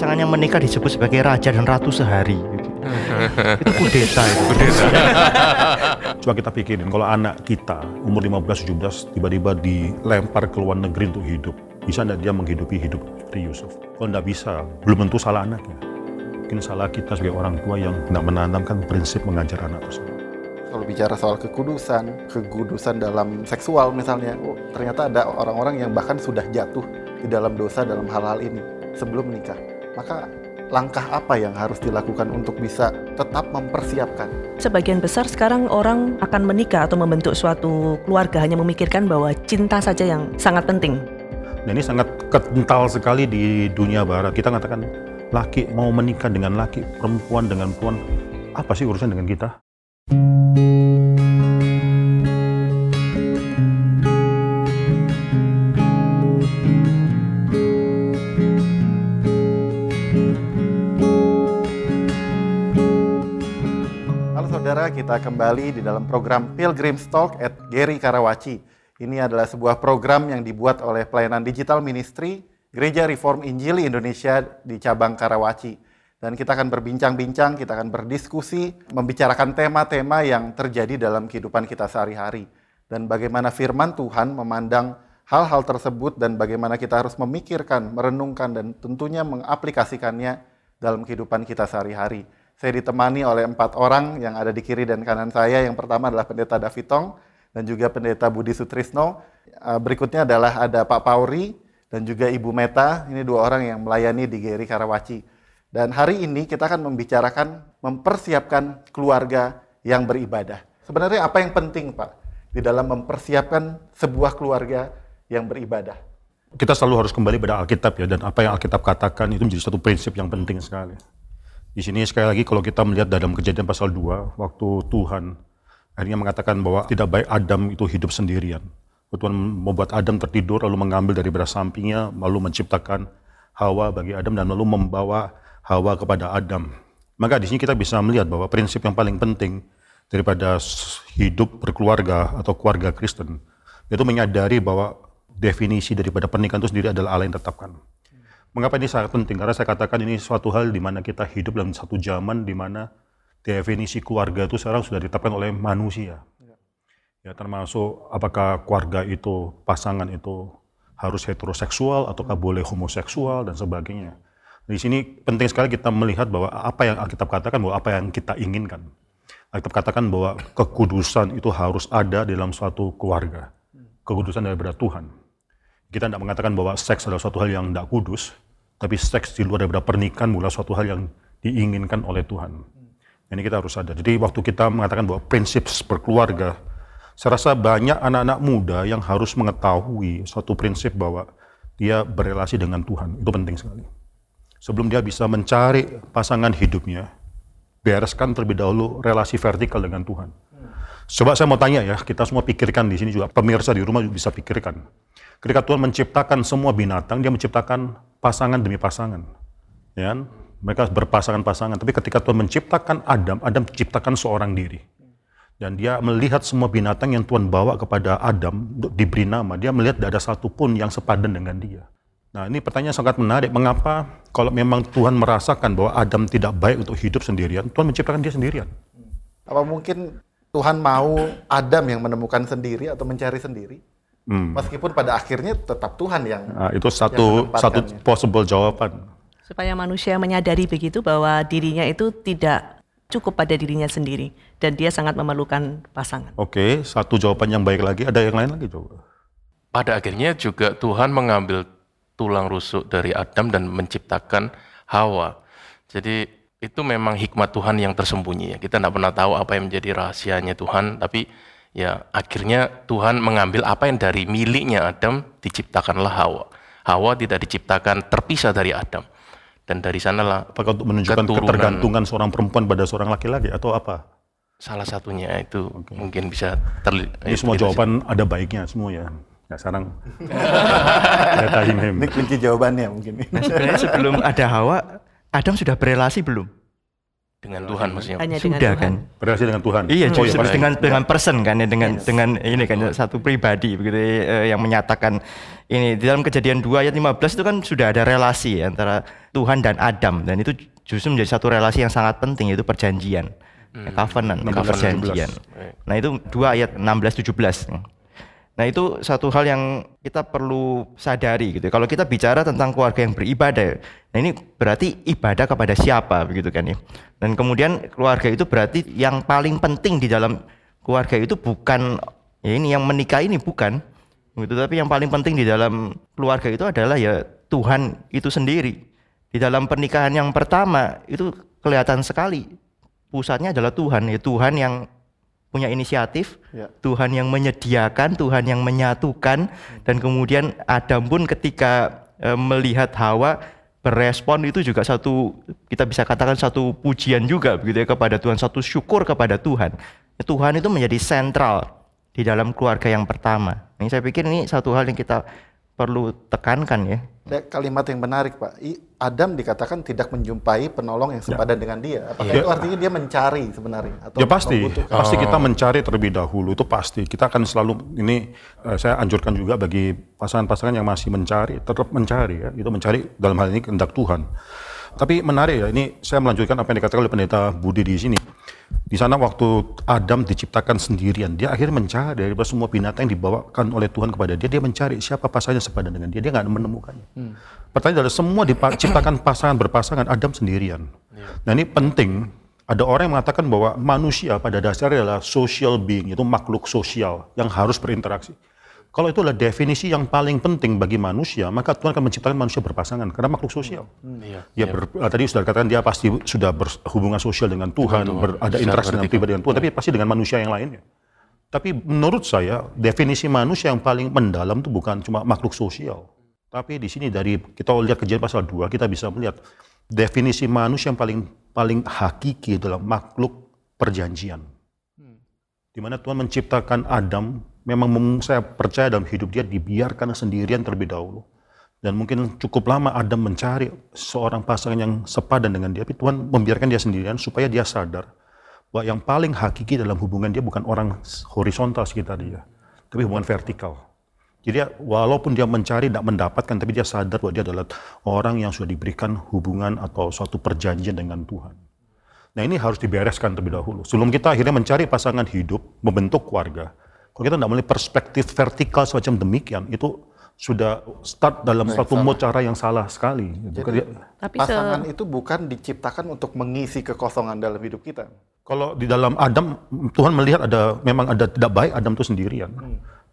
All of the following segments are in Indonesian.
pasangan yang menikah disebut sebagai raja dan ratu sehari. itu kudeta itu. Coba kita pikirin, kalau anak kita umur 15-17 tiba-tiba dilempar ke luar negeri untuk hidup, bisa nggak dia menghidupi hidup seperti Yusuf? Kalau nggak bisa, belum tentu salah anaknya. Mungkin salah kita sebagai orang tua yang tidak menanamkan prinsip mengajar anak tersebut. Kalau bicara soal kekudusan, kekudusan dalam seksual misalnya, oh, ternyata ada orang-orang yang bahkan sudah jatuh di dalam dosa dalam hal-hal ini sebelum menikah. Maka langkah apa yang harus dilakukan untuk bisa tetap mempersiapkan? Sebagian besar sekarang orang akan menikah atau membentuk suatu keluarga hanya memikirkan bahwa cinta saja yang sangat penting. Dan ini sangat kental sekali di dunia barat. Kita mengatakan laki mau menikah dengan laki, perempuan dengan perempuan. Apa sih urusan dengan kita? Halo kita kembali di dalam program Pilgrim's Talk at Gary Karawaci. Ini adalah sebuah program yang dibuat oleh pelayanan digital ministry Gereja Reform Injili Indonesia di cabang Karawaci. Dan kita akan berbincang-bincang, kita akan berdiskusi, membicarakan tema-tema yang terjadi dalam kehidupan kita sehari-hari. Dan bagaimana firman Tuhan memandang hal-hal tersebut dan bagaimana kita harus memikirkan, merenungkan, dan tentunya mengaplikasikannya dalam kehidupan kita sehari-hari. Saya ditemani oleh empat orang yang ada di kiri dan kanan saya. Yang pertama adalah Pendeta Davitong dan juga Pendeta Budi Sutrisno. Eh, Berikutnya adalah ada Pak Pauri dan juga Ibu Meta. Ini dua orang yang melayani di GRI Karawaci. Dan hari ini kita akan membicarakan mempersiapkan keluarga yang beribadah. Sebenarnya apa yang penting Pak di dalam mempersiapkan sebuah keluarga yang beribadah? Kita selalu harus kembali pada Alkitab ya, dan apa yang Alkitab katakan itu menjadi satu prinsip yang penting sekali. Di sini sekali lagi kalau kita melihat dalam kejadian pasal 2, waktu Tuhan akhirnya mengatakan bahwa tidak baik Adam itu hidup sendirian. Tuhan membuat Adam tertidur lalu mengambil dari belah sampingnya lalu menciptakan Hawa bagi Adam dan lalu membawa Hawa kepada Adam. Maka di sini kita bisa melihat bahwa prinsip yang paling penting daripada hidup berkeluarga atau keluarga Kristen itu menyadari bahwa definisi daripada pernikahan itu sendiri adalah Allah yang tetapkan. Mengapa ini sangat penting? Karena saya katakan ini suatu hal di mana kita hidup dalam satu zaman di mana definisi keluarga itu sekarang sudah ditetapkan oleh manusia. Ya, termasuk apakah keluarga itu, pasangan itu harus heteroseksual ataukah boleh homoseksual dan sebagainya. Di sini penting sekali kita melihat bahwa apa yang Alkitab katakan bahwa apa yang kita inginkan. Alkitab katakan bahwa kekudusan itu harus ada dalam suatu keluarga. Kekudusan daripada Tuhan. Kita tidak mengatakan bahwa seks adalah suatu hal yang tidak kudus, tapi seks di luar daripada pernikahan bukanlah suatu hal yang diinginkan oleh Tuhan. Ini kita harus sadar. Jadi waktu kita mengatakan bahwa prinsip berkeluarga, saya rasa banyak anak-anak muda yang harus mengetahui suatu prinsip bahwa dia berelasi dengan Tuhan. Itu penting sekali. Sebelum dia bisa mencari pasangan hidupnya, bereskan terlebih dahulu relasi vertikal dengan Tuhan. Coba saya mau tanya ya, kita semua pikirkan di sini juga, pemirsa di rumah juga bisa pikirkan. Ketika Tuhan menciptakan semua binatang, dia menciptakan pasangan demi pasangan. Ya, kan? mereka berpasangan-pasangan. Tapi ketika Tuhan menciptakan Adam, Adam menciptakan seorang diri. Dan dia melihat semua binatang yang Tuhan bawa kepada Adam diberi nama. Dia melihat tidak ada satupun yang sepadan dengan dia. Nah ini pertanyaan sangat menarik. Mengapa kalau memang Tuhan merasakan bahwa Adam tidak baik untuk hidup sendirian, Tuhan menciptakan dia sendirian? Apa mungkin Tuhan mau Adam yang menemukan sendiri atau mencari sendiri? Hmm. Meskipun pada akhirnya tetap Tuhan yang Nah, itu satu menempatkannya. satu possible jawaban. Supaya manusia menyadari begitu bahwa dirinya itu tidak cukup pada dirinya sendiri dan dia sangat memerlukan pasangan. Oke, satu jawaban yang baik lagi. Ada yang lain lagi coba. Pada akhirnya juga Tuhan mengambil tulang rusuk dari Adam dan menciptakan Hawa. Jadi itu memang hikmat Tuhan yang tersembunyi ya. Kita tidak pernah tahu apa yang menjadi rahasianya Tuhan, tapi ya akhirnya Tuhan mengambil apa yang dari miliknya Adam diciptakanlah Hawa. Hawa tidak diciptakan terpisah dari Adam. Dan dari sanalah Apakah untuk menunjukkan Keturunan. ketergantungan seorang perempuan pada seorang laki-laki atau apa? salah satunya itu mungkin bisa terlihat. Ini semua jawaban ada baiknya semua ya. Ya sekarang data ini. ini kunci jawabannya mungkin. Nah, sebenarnya sebelum ada Hawa, Adam sudah berelasi belum? dengan Tuhan maksudnya. Hanya dengan Sudah Tuhan. kan? Berrelasi dengan Tuhan. Iya, Oh, justru pasti. dengan dengan person kan ya dengan dengan ini kan satu pribadi begitu eh, yang menyatakan ini di dalam kejadian 2 ayat 15 itu kan sudah ada relasi ya, antara Tuhan dan Adam dan itu justru menjadi satu relasi yang sangat penting yaitu perjanjian. Ya, covenant, itu 16, perjanjian. Nah, itu 2 ayat 16 17. Nah, itu satu hal yang kita perlu sadari gitu. Kalau kita bicara tentang keluarga yang beribadah, nah ini berarti ibadah kepada siapa begitu kan ya. Dan kemudian keluarga itu berarti yang paling penting di dalam keluarga itu bukan ya ini yang menikah ini bukan gitu, tapi yang paling penting di dalam keluarga itu adalah ya Tuhan itu sendiri. Di dalam pernikahan yang pertama itu kelihatan sekali pusatnya adalah Tuhan, ya Tuhan yang punya inisiatif, Ya. Tuhan yang menyediakan, Tuhan yang menyatukan, dan kemudian Adam pun ketika eh, melihat Hawa berespon itu juga satu kita bisa katakan satu pujian juga begitu ya kepada Tuhan, satu syukur kepada Tuhan. Tuhan itu menjadi sentral di dalam keluarga yang pertama. Ini saya pikir ini satu hal yang kita perlu tekankan ya. Kalimat yang menarik Pak. Adam dikatakan tidak menjumpai penolong yang sepadan dengan dia. Apakah Ya. itu artinya dia mencari sebenarnya? Atau Ya pasti, membutuhkan? pasti kita mencari terlebih dahulu itu pasti. Kita akan selalu ini eh, saya anjurkan juga bagi pasangan-pasangan yang masih mencari, tetap mencari ya, itu mencari dalam hal ini kehendak Tuhan. Tapi menarik ya, ini saya melanjutkan apa yang dikatakan oleh pendeta Budi di sini. Di sana waktu Adam diciptakan sendirian, dia akhirnya mencari dari semua binatang yang dibawakan oleh Tuhan kepada dia, dia mencari siapa pasangan sepadan dengan dia, dia nggak menemukannya. Pertanyaan adalah semua diciptakan pasangan berpasangan, Adam sendirian. Nah ini penting, ada orang yang mengatakan bahwa manusia pada dasarnya adalah social being, itu makhluk sosial yang harus berinteraksi. Kalau itu adalah definisi yang paling penting bagi manusia, maka Tuhan akan menciptakan manusia berpasangan karena makhluk sosial. Iya. Ya ber- eh, tadi sudah dikatakan dia pasti sudah berhubungan sosial dengan Tuhan, ber- ada interaksi dengan pribadi dengan Tuhan, tapi pasti dengan manusia yang lainnya. Tapi menurut saya definisi manusia yang paling mendalam itu bukan cuma makhluk sosial. Tapi di sini dari kita lihat kejadian pasal 2 kita bisa melihat definisi manusia yang paling paling hakiki adalah makhluk perjanjian. Di mana Tuhan menciptakan Adam, memang mem- saya percaya dalam hidup dia dibiarkan sendirian terlebih dahulu. Dan mungkin cukup lama Adam mencari seorang pasangan yang sepadan dengan dia, tapi Tuhan membiarkan dia sendirian supaya dia sadar bahwa yang paling hakiki dalam hubungan dia bukan orang horizontal sekitar dia, tapi hubungan vertikal. Jadi dia, walaupun dia mencari tidak mendapatkan, tapi dia sadar bahwa dia adalah orang yang sudah diberikan hubungan atau suatu perjanjian dengan Tuhan. Nah ini harus dibereskan terlebih dahulu. Sebelum kita akhirnya mencari pasangan hidup, membentuk keluarga. Kalau kita tidak memiliki perspektif vertikal semacam demikian, itu sudah start dalam suatu mode cara yang salah sekali. Jadi, Tapi se- pasangan itu bukan diciptakan untuk mengisi kekosongan dalam hidup kita. Kalau di dalam Adam, Tuhan melihat ada memang ada tidak baik Adam itu sendirian.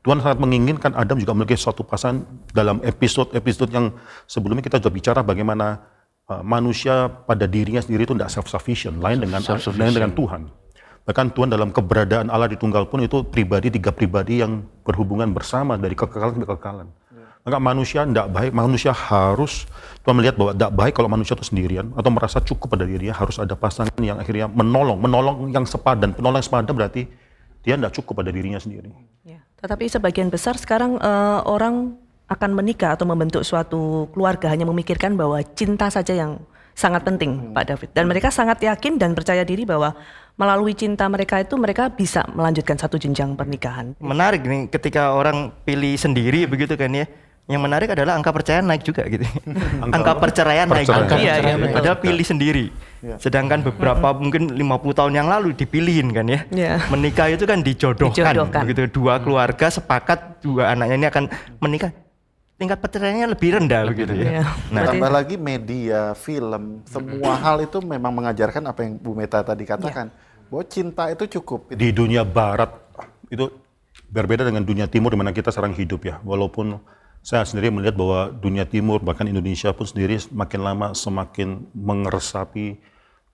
Tuhan sangat menginginkan Adam juga memiliki suatu pasangan dalam episode-episode yang sebelumnya kita sudah bicara bagaimana uh, manusia pada dirinya sendiri itu tidak self-sufficient, lain dengan Self-sufficient. lain dengan Tuhan. Bahkan Tuhan dalam keberadaan Allah di tunggal pun itu pribadi, tiga pribadi yang berhubungan bersama dari kekekalan ke kekekalan. Maka manusia tidak baik, manusia harus, Tuhan melihat bahwa tidak baik kalau manusia itu sendirian atau merasa cukup pada dirinya, harus ada pasangan yang akhirnya menolong, menolong yang sepadan. Penolong yang sepadan berarti dia tidak cukup pada dirinya sendiri. Ya. Tetapi sebagian besar sekarang eh, orang akan menikah atau membentuk suatu keluarga hanya memikirkan bahwa cinta saja yang sangat penting, Pak David. Dan mereka sangat yakin dan percaya diri bahwa melalui cinta mereka itu mereka bisa melanjutkan satu jenjang pernikahan. Menarik nih ketika orang pilih sendiri begitu kan ya. Yang menarik adalah angka perceraian naik juga gitu. angka perceraian naik perceraian. juga. Iya, iya, betul. Padahal pilih sendiri. Sedangkan beberapa mungkin 50 tahun yang lalu dipilihin kan ya. Iya. Menikah itu kan dijodohkan, Dijodohkan. begitu. Dua keluarga sepakat dua anaknya ini akan menikah. Tingkat perceraiannya lebih rendah begitu ya. Iya. Nah, Tambah lagi media, film, semua hal itu memang mengajarkan apa yang Bu Meta tadi katakan. Bahwa cinta itu cukup. Di dunia barat itu berbeda dengan dunia timur di mana kita sekarang hidup ya. Walaupun saya sendiri melihat bahwa dunia timur bahkan Indonesia pun sendiri semakin lama semakin mengeresapi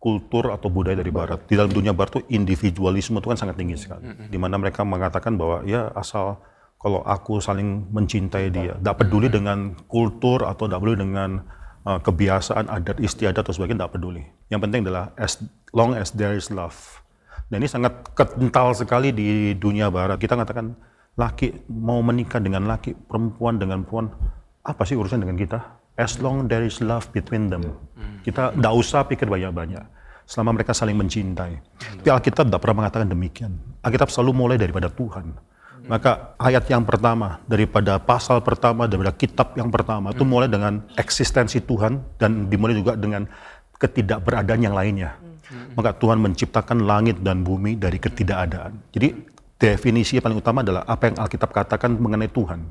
kultur atau budaya dari barat. Di dalam dunia barat itu individualisme itu kan sangat tinggi sekali. Di mana mereka mengatakan bahwa ya asal kalau aku saling mencintai dia, tidak peduli dengan kultur atau tidak peduli dengan uh, kebiasaan adat istiadat atau sebagainya, tidak peduli. Yang penting adalah as long as there is love. Nah ini sangat kental sekali di dunia barat. Kita katakan laki mau menikah dengan laki, perempuan dengan perempuan, apa sih urusan dengan kita? As long there is love between them. Kita tidak usah pikir banyak-banyak. selama mereka saling mencintai. Tapi Alkitab tidak pernah mengatakan demikian. Alkitab selalu mulai daripada Tuhan. Maka ayat yang pertama daripada pasal pertama daripada kitab yang pertama itu mulai dengan eksistensi Tuhan dan dimulai juga dengan ketidakberadaan yang lainnya. Maka Tuhan menciptakan langit dan bumi dari ketidakadaan. Jadi definisi yang paling utama adalah apa yang Alkitab katakan mengenai Tuhan.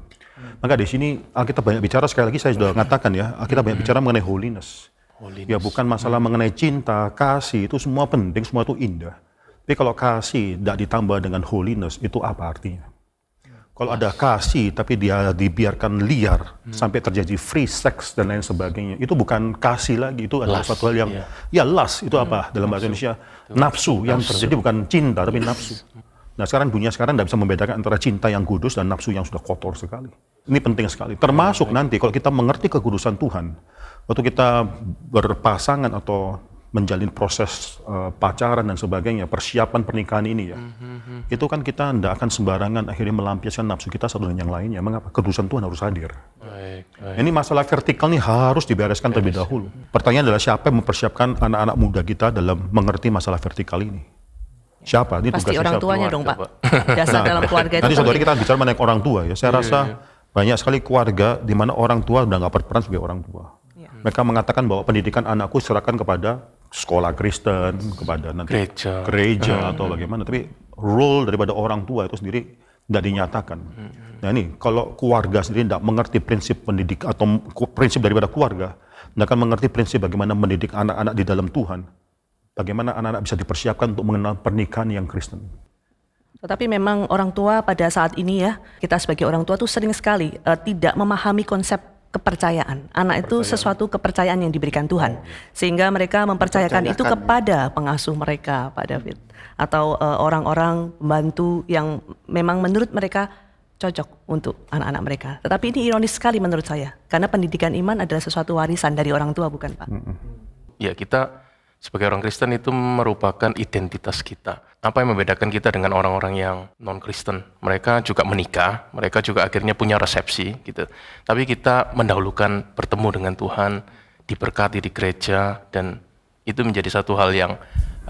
Maka di sini Alkitab banyak bicara sekali lagi saya sudah mengatakan ya, Alkitab banyak bicara mengenai holiness. Ya bukan masalah mengenai cinta, kasih itu semua penting, semua itu indah. Tapi kalau kasih tidak ditambah dengan holiness itu apa artinya? Kalau ada kasih tapi dia dibiarkan liar hmm. sampai terjadi free sex dan lain sebagainya, itu bukan kasih lagi, itu adalah suatu hal yang yeah. ya las itu apa hmm. dalam bahasa Indonesia nafsu, yang terjadi bukan cinta tapi nafsu. Nah sekarang dunia sekarang tidak bisa membedakan antara cinta yang kudus dan nafsu yang sudah kotor sekali. Ini penting sekali. Termasuk nanti kalau kita mengerti kekudusan Tuhan, waktu kita berpasangan atau menjalin proses uh, pacaran dan sebagainya, persiapan pernikahan ini ya, mm-hmm. itu kan kita tidak akan sembarangan akhirnya melampiaskan nafsu kita satu dengan yang lainnya. Mengapa? Kedudukan Tuhan harus hadir. Baik, baik. Ini masalah vertikal ini harus dibereskan terlebih dahulu. Pertanyaan adalah siapa yang mempersiapkan anak-anak muda kita dalam mengerti masalah vertikal ini? Siapa? Ini Pasti orang siapa? tuanya dong Pak. Dasar nah, dalam keluarga itu. Tadi satu kita bicara mengenai orang tua ya. Saya yeah, rasa yeah. banyak sekali keluarga di mana orang tua udah nggak berperan sebagai orang tua. Mereka mengatakan bahwa pendidikan anakku serahkan kepada sekolah Kristen kepada nanti gereja, gereja hmm. atau bagaimana tapi role daripada orang tua itu sendiri tidak dinyatakan. Nah ini kalau keluarga sendiri tidak mengerti prinsip pendidik atau prinsip daripada keluarga, tidak akan mengerti prinsip bagaimana mendidik anak-anak di dalam Tuhan, bagaimana anak-anak bisa dipersiapkan untuk mengenal pernikahan yang Kristen. Tetapi memang orang tua pada saat ini ya, kita sebagai orang tua tuh sering sekali uh, tidak memahami konsep kepercayaan. Anak itu sesuatu kepercayaan yang diberikan Tuhan, sehingga mereka mempercayakan itu kepada pengasuh mereka, Pak David, atau eh, orang-orang pembantu yang memang menurut mereka cocok untuk anak-anak mereka. Tetapi ini ironis sekali menurut saya, karena pendidikan iman adalah sesuatu warisan dari orang tua, bukan Pak? Ya kita sebagai orang Kristen itu merupakan identitas kita. Apa yang membedakan kita dengan orang-orang yang non-Kristen? Mereka juga menikah, mereka juga akhirnya punya resepsi gitu. Tapi kita mendahulukan bertemu dengan Tuhan, diberkati di gereja dan itu menjadi satu hal yang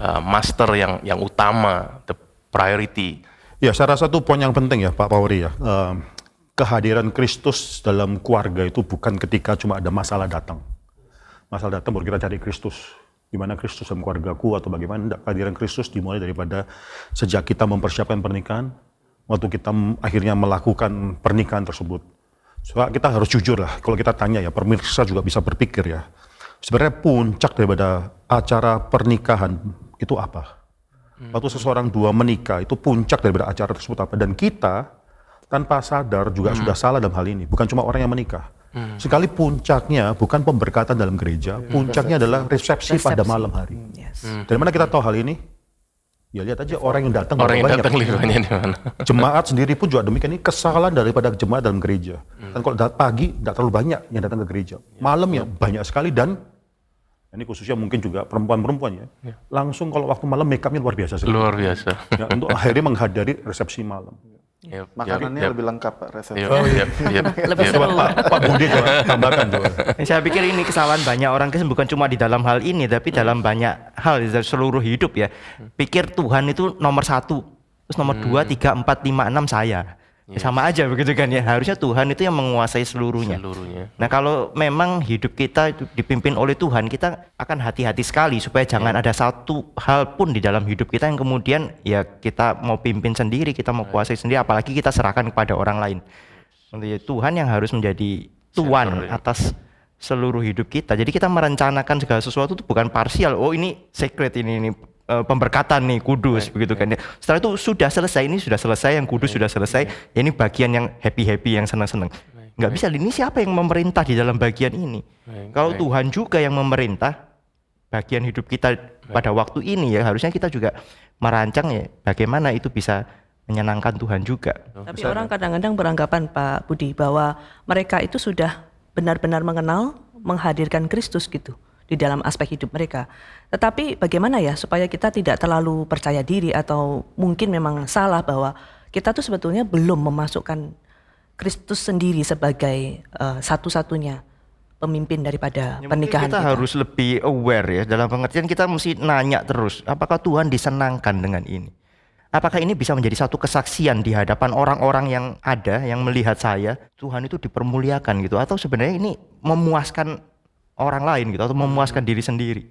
uh, master yang yang utama, the priority. Ya, saya rasa itu poin yang penting ya Pak Pauri ya. Uh, kehadiran Kristus dalam keluarga itu bukan ketika cuma ada masalah datang. Masalah datang baru kita cari Kristus di mana Kristus dalam keluargaku atau bagaimana tidak kehadiran Kristus dimulai daripada sejak kita mempersiapkan pernikahan waktu kita akhirnya melakukan pernikahan tersebut. So, kita harus jujur lah, kalau kita tanya ya, pemirsa juga bisa berpikir ya, sebenarnya puncak daripada acara pernikahan itu apa? Waktu seseorang dua menikah, itu puncak daripada acara tersebut apa? Dan kita tanpa sadar juga hmm. sudah salah dalam hal ini, bukan cuma orang yang menikah Hmm. Sekali puncaknya bukan pemberkatan dalam gereja, hmm. puncaknya adalah resepsi, resepsi pada malam hari. Hmm. Yes. Hmm. Dari mana kita tahu hal ini? Ya lihat aja orang yang datang orang yang banyak. datang banyak di mana. Jemaat sendiri pun juga demikian ini kesalahan daripada jemaat dalam gereja. Hmm. Dan kalau pagi tidak terlalu banyak yang datang ke gereja. Malam ya banyak sekali dan ini khususnya mungkin juga perempuan-perempuan ya. ya. Langsung kalau waktu malam make upnya luar biasa sekali. Luar biasa. Ya, untuk akhirnya menghadiri resepsi malam. Yep, Makanannya yep, lebih lengkap Pak resepnya. Oh iya. Yep, lebih yep. Pak, Pak Budi coba tambahkan coba. Saya pikir ini kesalahan banyak orang Kristen bukan cuma di dalam hal ini tapi dalam banyak hal di seluruh hidup ya. Pikir Tuhan itu nomor satu, terus nomor hmm. dua, tiga, empat, lima, enam saya. Yes. Sama aja begitu kan ya. Harusnya Tuhan itu yang menguasai seluruhnya. seluruhnya. Nah kalau memang hidup kita itu dipimpin oleh Tuhan, kita akan hati-hati sekali supaya jangan yeah. ada satu hal pun di dalam hidup kita yang kemudian ya kita mau pimpin sendiri, kita mau kuasai sendiri, apalagi kita serahkan kepada orang lain. Tuhan yang harus menjadi tuan ya. atas seluruh hidup kita. Jadi kita merencanakan segala sesuatu itu bukan parsial. Oh ini secret ini ini uh, pemberkatan nih kudus right, begitu right. kan ya. Setelah itu sudah selesai ini sudah selesai yang kudus right, sudah selesai. Ya ini bagian yang happy happy yang senang senang. Right, Nggak right. bisa ini siapa yang memerintah di dalam bagian ini? Right, Kalau right. Tuhan juga yang memerintah bagian hidup kita right. pada waktu ini ya harusnya kita juga merancang ya bagaimana itu bisa menyenangkan Tuhan juga. Tapi orang kadang-kadang beranggapan Pak Budi bahwa mereka itu sudah benar-benar mengenal menghadirkan Kristus gitu di dalam aspek hidup mereka. Tetapi bagaimana ya supaya kita tidak terlalu percaya diri atau mungkin memang salah bahwa kita tuh sebetulnya belum memasukkan Kristus sendiri sebagai uh, satu-satunya pemimpin daripada Ya, pernikahan kita, kita. harus lebih aware ya dalam pengertian kita mesti nanya terus apakah Tuhan disenangkan dengan ini apakah ini bisa menjadi satu kesaksian di hadapan orang-orang yang ada yang melihat saya Tuhan itu dipermuliakan gitu atau sebenarnya ini memuaskan orang lain gitu atau memuaskan diri sendiri.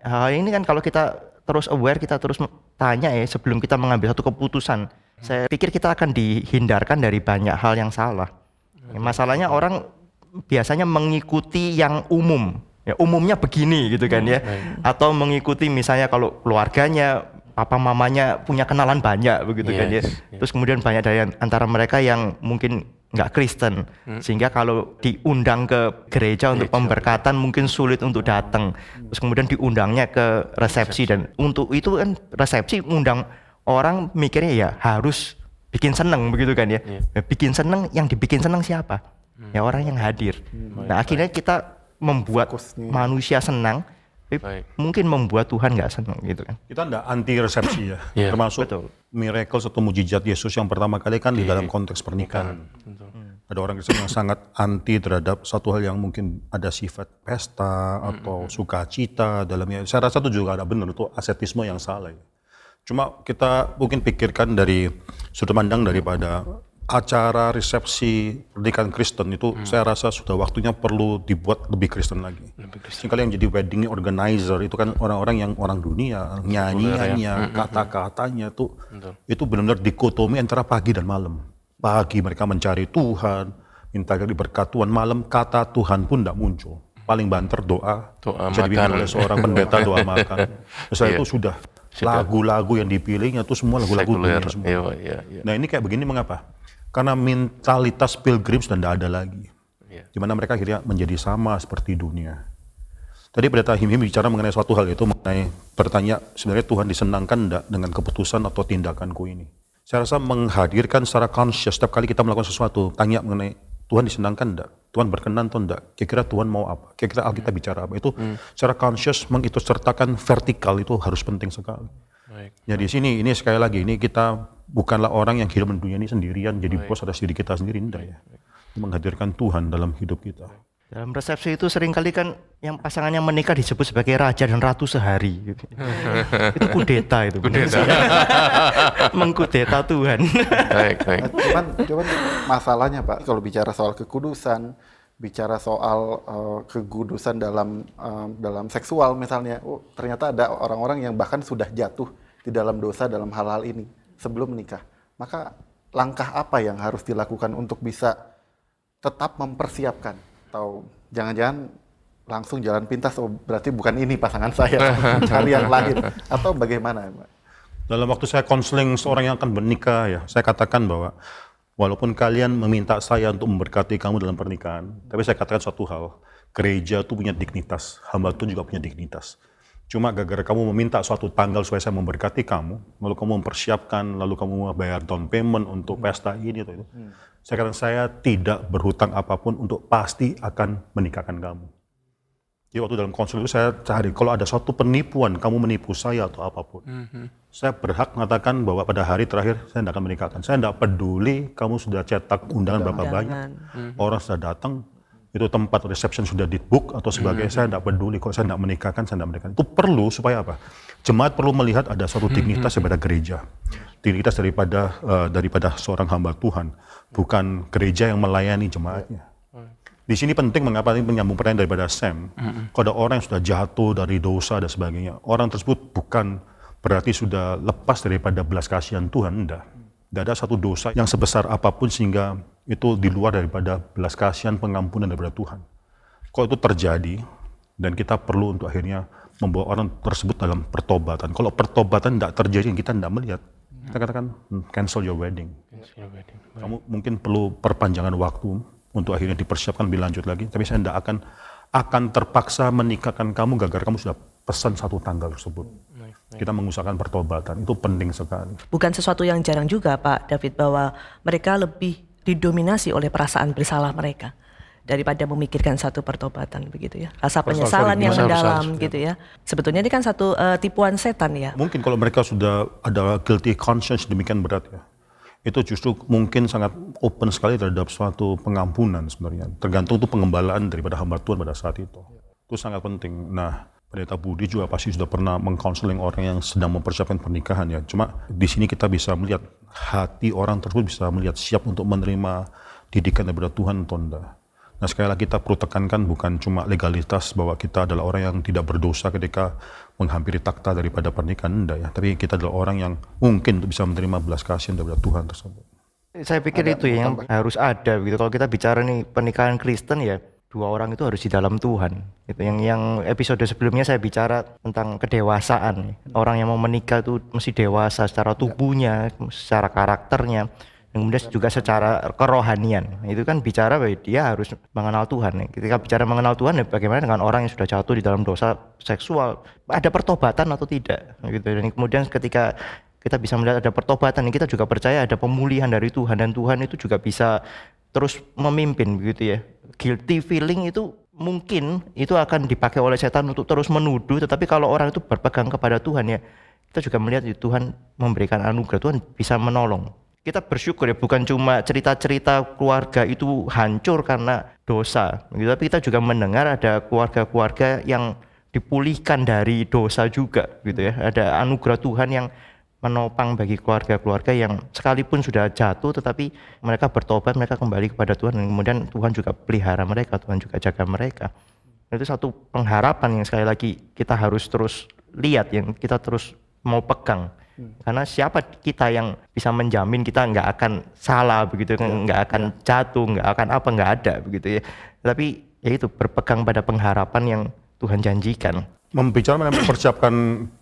Hal ini kan kalau kita terus aware kita terus tanya ya sebelum kita mengambil satu keputusan saya pikir kita akan dihindarkan dari banyak hal yang salah. Masalahnya orang biasanya mengikuti yang umum. Ya umumnya begini gitu kan ya. atau mengikuti misalnya kalau keluarganya papa mamanya punya kenalan banyak begitu kan ya. Yes, yes. terus kemudian banyak dari antara mereka yang mungkin nggak Kristen. Sehingga kalau diundang ke gereja untuk pemberkatan mungkin sulit untuk datang. Terus kemudian diundangnya ke resepsi dan untuk itu kan resepsi undang orang mikirnya ya harus bikin seneng begitu kan ya. Ya, bikin seneng yang dibikin seneng siapa? Ya orang yang hadir. Nah akhirnya kita membuat Fokusnya. manusia senang tapi Baik. mungkin membuat Tuhan nggak senang gitu kan. Kita tidak anti resepsi ya, Iya, termasuk betul. Miracle atau mujizat Yesus yang pertama kali kan di dalam konteks pernikahan. Ada orang Kristen yang sangat anti terhadap satu hal yang mungkin ada sifat pesta atau sukacita dalamnya. Saya rasa itu juga ada benar itu asetisme yang salah. ya. Cuma kita mungkin pikirkan dari sudut pandang daripada acara resepsi pernikahan Kristen itu saya rasa sudah waktunya perlu dibuat lebih Kristen lagi. Sekali yang jadi wedding organizer itu kan orang-orang yang orang dunia, nyanyiannya, kata-katanya itu itu benar-benar dikotomi antara pagi dan malam. Pagi mereka mencari Tuhan, minta diberkat Tuhan, malam kata Tuhan pun tidak muncul. Paling banter doa, Doa bisa oleh seorang pendeta doa makan. Setelah Iya. itu sudah lagu-lagu yang dipilihnya itu semua lagu-lagu dunia semua. Iya, iya, iya. Nah ini kayak begini mengapa? Karena mentalitas pilgrim sudah tidak ada lagi. Iya. Di mana mereka akhirnya menjadi sama seperti dunia. Tadi pendeta Him-Him bicara mengenai suatu hal itu mengenai bertanya sebenarnya Tuhan disenangkan enggak dengan keputusan atau tindakanku ini. Saya rasa menghadirkan secara conscious setiap kali kita melakukan sesuatu, tanya mengenai Tuhan disenangkan enggak? Tuhan berkenan atau enggak? Kira-kira Tuhan mau apa? Kira-kira Alkitab bicara apa? Itu secara conscious mengikut sertakan vertikal itu harus penting sekali. Baik. Ya di sini ini sekali lagi ini kita bukanlah orang yang hidup di dunia ini sendirian jadi bos atas diri kita sendiri enggak ya. Menghadirkan Tuhan dalam hidup kita. Dalam resepsi itu sering kali kan yang pasangan yang menikah disebut sebagai raja dan ratu sehari. Gitu. itu kudeta itu. Kudeta. Mengkudeta Tuhan. Baik, baik. Nah, cuman cuman masalahnya Pak kalau bicara soal kekudusan, bicara soal eh, kekudusan dalam eh, dalam seksual misalnya, oh, ternyata ada orang-orang yang bahkan sudah jatuh di dalam dosa dalam hal-hal ini sebelum menikah. Maka langkah apa yang harus dilakukan untuk bisa tetap mempersiapkan atau jangan-jangan langsung jalan pintas oh berarti bukan ini pasangan saya cari yang lain atau bagaimana Pak? Dalam waktu saya konseling seorang yang akan menikah ya, saya katakan bahwa walaupun kalian meminta saya untuk memberkati kamu dalam pernikahan, tapi saya katakan suatu hal, gereja itu punya dignitas, hamba Tuhan juga punya dignitas. Cuma gara-gara kamu meminta suatu tanggal supaya saya memberkati kamu, lalu kamu mempersiapkan, lalu kamu bayar down payment untuk pesta ini atau itu. Saya katakan saya tidak berhutang apa pun untuk pasti akan menikahkan kamu. Jadi waktu dalam konsul itu saya cari, kalau ada suatu penipuan, kamu menipu saya atau apa pun. Saya berhak mengatakan bahwa pada hari terakhir saya tidak akan menikahkan. Saya tidak peduli kamu sudah cetak undangan berapa banyak, orang sudah datang, itu tempat reception sudah di book atau sebagainya, saya tidak peduli. Kalau saya tidak menikahkan, saya tidak menikahkan. Itu perlu supaya apa? Jemaat perlu melihat ada suatu dignitas daripada gereja, dignitas daripada eh, daripada seorang hamba Tuhan, bukan gereja yang melayani jemaatnya. Di sini penting mengapa ini menyambung pertanyaan daripada Sam. Kalau ada orang yang sudah jatuh dari dosa dan sebagainya, orang tersebut bukan berarti sudah lepas daripada belas kasihan Tuhan, enggak. Tidak ada satu dosa yang sebesar apa pun sehingga itu di luar daripada belas kasihan pengampunan daripada Tuhan. Kalau itu terjadi dan kita perlu untuk akhirnya membawa orang tersebut dalam pertobatan. Kalau pertobatan tidak terjadi, kita tidak melihat. Kita katakan "Hmm, cancel your wedding. Kamu mungkin perlu perpanjangan waktu untuk akhirnya dipersiapkan lebih lanjut lagi. Tapi saya tidak akan akan terpaksa menikahkan kamu gara-gara kamu sudah pesan satu tanggal tersebut. Kita mengusahakan pertobatan itu penting sekali. Bukan sesuatu yang jarang juga Pak David bahwa mereka lebih didominasi oleh perasaan bersalah mereka daripada memikirkan satu pertobatan begitu ya. Rasa penyesalan yang sorry, mendalam besar, gitu ya. Sebetulnya ini kan satu eh, tipuan setan ya. Mungkin kalau mereka sudah ada guilty conscience demikian berat ya. itu justru mungkin sangat open sekali terhadap suatu pengampunan sebenarnya. Tergantung itu pengembalaan daripada hamba Tuhan pada saat itu. Itu sangat penting. Nah, Pendeta Budi juga pasti sudah pernah mengkonseling orang yang sedang mempersiapkan pernikahan ya. Cuma di sini kita bisa melihat hati orang tersebut bisa melihat siap untuk menerima didikan daripada Tuhan atau enggak. Nah sekali lagi kita perlu tekankan bukan cuma legalitas bahwa kita adalah orang yang tidak berdosa ketika menghampiri takhta daripada pernikahan, enggak ya. Tapi kita adalah orang yang mungkin untuk bisa menerima belas kasihan daripada Tuhan tersebut. Saya pikir ada itu ya yang harus ada gitu. Kalau kita bicara nih pernikahan Kristen ya dua orang itu harus di dalam Tuhan. Itu yang yang episode sebelumnya saya bicara tentang kedewasaan. Orang yang mau menikah itu mesti dewasa secara tubuhnya, secara karakternya kemudian juga secara kerohanian. Itu kan bicara bahwa dia harus mengenal Tuhan. Ketika bicara mengenal Tuhan ya bagaimana dengan orang yang sudah jatuh di dalam dosa seksual? Ada pertobatan atau tidak? Gitu. Dan kemudian ketika kita bisa melihat ada pertobatan kita juga percaya ada pemulihan dari Tuhan dan Tuhan itu juga bisa terus memimpin begitu ya. Guilty feeling itu mungkin itu akan dipakai oleh setan untuk terus menuduh tetapi kalau orang itu berpegang kepada Tuhan ya kita juga melihat Tuhan memberikan anugerah Tuhan bisa menolong. Kita bersyukur ya bukan cuma cerita-cerita keluarga itu hancur karena dosa gitu, tapi kita juga mendengar ada keluarga-keluarga yang dipulihkan dari dosa juga gitu ya. Ada anugerah Tuhan yang menopang bagi keluarga-keluarga yang sekalipun sudah jatuh tetapi mereka bertobat mereka kembali kepada Tuhan dan kemudian Tuhan juga pelihara mereka Tuhan juga jaga mereka itu satu pengharapan yang sekali lagi kita harus terus lihat yang kita terus mau pegang karena siapa kita yang bisa menjamin kita nggak akan salah begitu, ya. nggak akan ya. jatuh, nggak akan apa nggak ada begitu ya. Tapi ya itu berpegang pada pengharapan yang Tuhan janjikan. Membicara mempersiapkan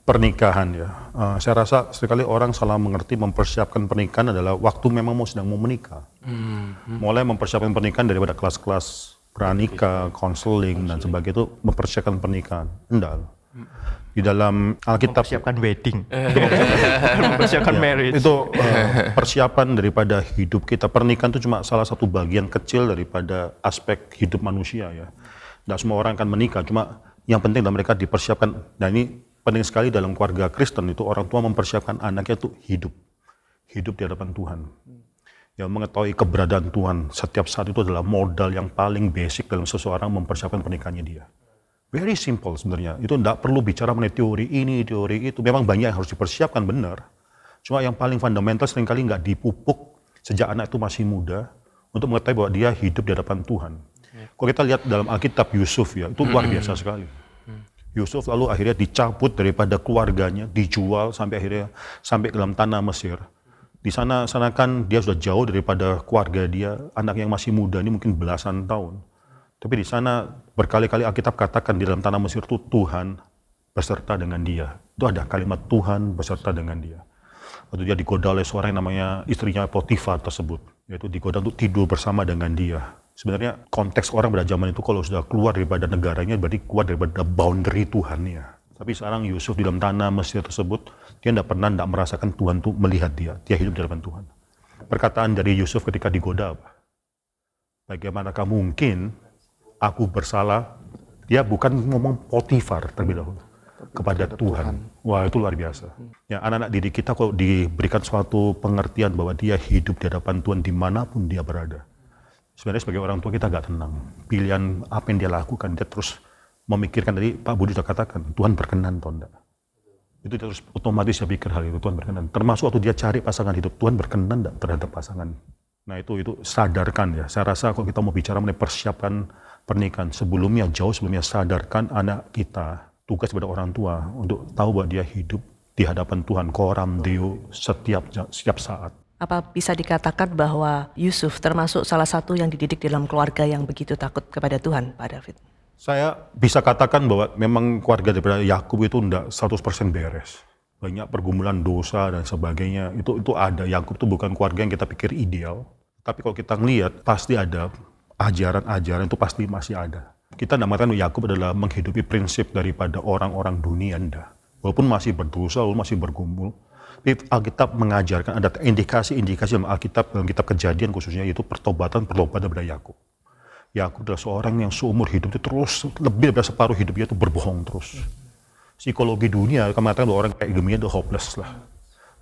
pernikahan ya, uh, saya rasa sekali orang salah mengerti mempersiapkan pernikahan adalah waktu memang mau sedang mau menikah. Hmm. Mulai mempersiapkan pernikahan daripada kelas-kelas pranikah, konseling dan sebagainya itu mempersiapkan pernikahan. Enggak di dalam Alkitab mempersiapkan wedding. Mempersiapkan ya, marriage. itu uh, persiapan daripada hidup kita. Pernikahan itu cuma salah satu bagian kecil daripada aspek hidup manusia ya. Tidak semua orang akan menikah cuma yang penting dalam mereka dipersiapkan dan ini penting sekali dalam keluarga Kristen itu orang tua mempersiapkan anaknya itu hidup hidup di hadapan Tuhan yang mengetahui keberadaan Tuhan setiap saat itu adalah modal yang paling basic dalam seseorang mempersiapkan pernikahannya dia. Very simple sebenarnya. Itu tidak perlu bicara mengenai teori ini, teori itu. Memang banyak yang harus dipersiapkan benar. Cuma yang paling fundamental sering kali nggak dipupuk sejak anak itu masih muda untuk mengetahui bahwa dia hidup di hadapan Tuhan. Ya. Kalau kita lihat dalam Alkitab Yusuf ya, itu luar biasa sekali. Yusuf lalu akhirnya dicabut daripada keluarganya, dijual sampai akhirnya sampai ke dalam tanah Mesir. Di sana sana kan dia sudah jauh daripada keluarga dia, anak yang masih muda ini mungkin belasan tahun. Tapi di sana berkali-kali Alkitab katakan di dalam tanah Mesir itu Tuhan beserta dengan dia. Itu ada kalimat Tuhan beserta dengan dia. Waktu dia digoda oleh seorang yang namanya istrinya Potifar tersebut. Yaitu digoda untuk tidur bersama dengan dia. Sebenarnya konteks orang pada zaman itu kalau sudah keluar daripada negaranya berarti keluar daripada boundary Tuhan ya. Tapi sekarang Yusuf di dalam tanah Mesir tersebut, dia tidak pernah tidak merasakan Tuhan itu melihat dia. Dia hidup di hadapan Tuhan. Perkataan dari Yusuf ketika digoda apa? Bagaimanakah mungkin aku bersalah, dia bukan ngomong Potifar terlebih dahulu kepada Tuhan. Tuhan. Wah itu luar biasa. Ya anak-anak didik kita kalau diberikan suatu pengertian bahwa dia hidup di hadapan Tuhan di mana pun dia berada. Sebenarnya sebagai orang tua kita gak tenang. Pilihan apa yang dia lakukan, dia terus memikirkan tadi Pak Budi sudah katakan, Tuhan berkenan atau enggak. Itu dia terus otomatis dia pikir hal itu, Tuhan berkenan. Termasuk waktu dia cari pasangan hidup, Tuhan berkenan enggak terhadap pasangan. Nah itu itu sadarkan ya. Saya rasa kalau kita mau bicara mengenai persiapan pernikahan sebelumnya jauh sebelumnya sadarkan anak kita tugas kepada orang tua untuk tahu bahwa dia hidup di hadapan Tuhan koram deo setiap setiap saat. Apa bisa dikatakan bahwa Yusuf termasuk salah satu yang dididik dalam keluarga yang begitu takut kepada Tuhan, Pak David? Saya bisa katakan bahwa memang keluarga daripada Yakub itu tidak 100% beres. Banyak pergumulan dosa dan sebagainya. Itu itu ada. Yakub itu bukan keluarga yang kita pikir ideal. Tapi kalau kita ngelihat pasti ada ajaran-ajaran itu pasti masih ada. Kita namakan Yakub adalah menghidupi prinsip daripada orang-orang dunia anda. Walaupun masih berdosa, walaupun masih bergumul, Alkitab mengajarkan ada indikasi-indikasi dalam Alkitab dalam kitab kejadian khususnya yaitu pertobatan pertobatan daripada Yakub. Yakub adalah seorang yang seumur hidup itu terus lebih dari separuh hidupnya itu berbohong terus. Psikologi dunia kematian bahwa orang kayak gini itu hopeless lah.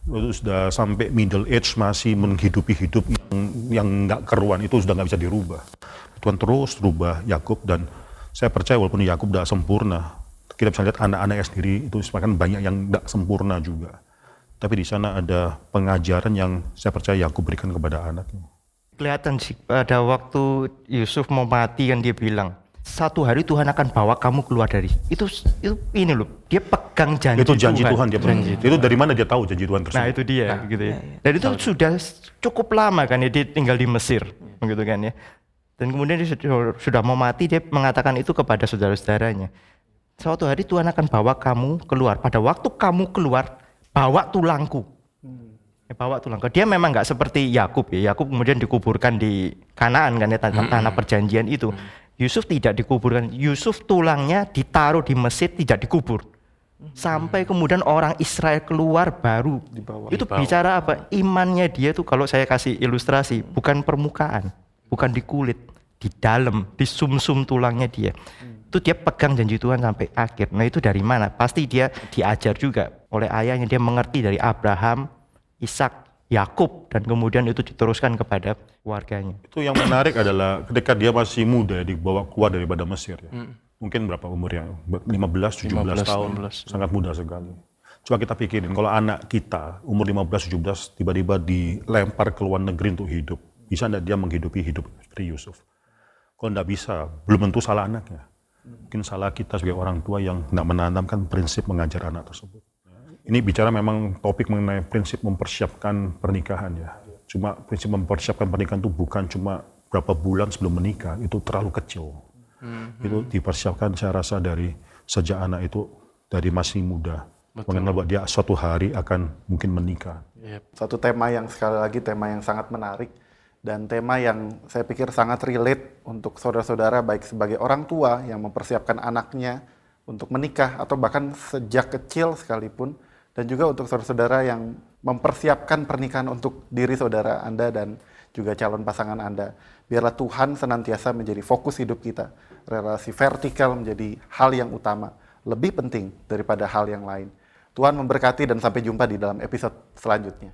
itu sudah sampai middle age masih menghidupi hidup yang yang nggak keruan itu sudah nggak bisa dirubah. Tuhan terus rubah Yakub dan saya percaya walaupun Yakub tidak sempurna, kita bisa lihat anak-anaknya sendiri itu semakin banyak yang tidak sempurna juga. Tapi di sana ada pengajaran yang saya percaya Yakub berikan kepada anaknya. Kelihatan sih pada waktu Yusuf mau mati kan dia bilang, satu hari Tuhan akan bawa kamu keluar dari itu itu ini loh dia pegang janji itu janji Tuhan, Tuhan dia janji itu dari mana dia tahu janji Tuhan tersebut? Nah itu dia gitu ya. dan itu sudah cukup lama kan ya dia tinggal di Mesir begitu kan ya. Dan kemudian dia sudah, sudah mau mati dia mengatakan itu kepada saudara-saudaranya. Suatu hari Tuhan akan bawa kamu keluar. Pada waktu kamu keluar bawa tulangku. Ya, bawa tulangku. Dia memang nggak seperti Yakub ya. Yakub kemudian dikuburkan di Kanaan kan ya tanah, tanah perjanjian itu. Yusuf tidak dikuburkan. Yusuf tulangnya ditaruh di Mesir tidak dikubur. Sampai kemudian orang Israel keluar baru. Dibawa. itu Dibawa. bicara apa? Imannya dia tuh kalau saya kasih ilustrasi bukan permukaan bukan di kulit di dalam di sumsum tulangnya dia. Itu dia pegang janji Tuhan sampai akhir. Nah itu dari mana? Pasti dia diajar juga oleh ayahnya. Dia mengerti dari Abraham Ishak Yakub dan kemudian itu diteruskan kepada keluarganya itu yang menarik adalah ketika dia masih muda dibawa keluar daripada Mesir ya. mungkin berapa umurnya 15 17 15, tahun. 16. sangat muda sekali. Coba kita pikirin kalau anak kita umur 15 17 tiba-tiba dilempar ke luar negeri untuk hidup bisa enggak dia menghidupi hidup seperti Yusuf? Kalau enggak bisa? Belum tentu salah anaknya. Mungkin salah kita sebagai orang tua yang tidak menanamkan prinsip mengajar anak tersebut ini bicara memang topik mengenai prinsip mempersiapkan pernikahan ya. Cuma prinsip mempersiapkan pernikahan itu bukan cuma berapa bulan sebelum menikah, itu terlalu kecil. Itu dipersiapkan saya rasa dari sejak anak itu dari masih muda. Mengenal bahwa dia suatu hari akan mungkin menikah. Yep. Satu tema yang sekali lagi tema yang sangat menarik dan tema yang saya pikir sangat relate untuk saudara-saudara baik sebagai orang tua yang mempersiapkan anaknya untuk menikah atau bahkan sejak kecil sekalipun dan juga untuk saudara-saudara yang mempersiapkan pernikahan untuk diri saudara Anda dan juga calon pasangan Anda. Biarlah Tuhan senantiasa menjadi fokus hidup kita. Relasi vertikal menjadi hal yang utama, lebih penting daripada hal yang lain. Tuhan memberkati dan sampai jumpa di dalam episode selanjutnya.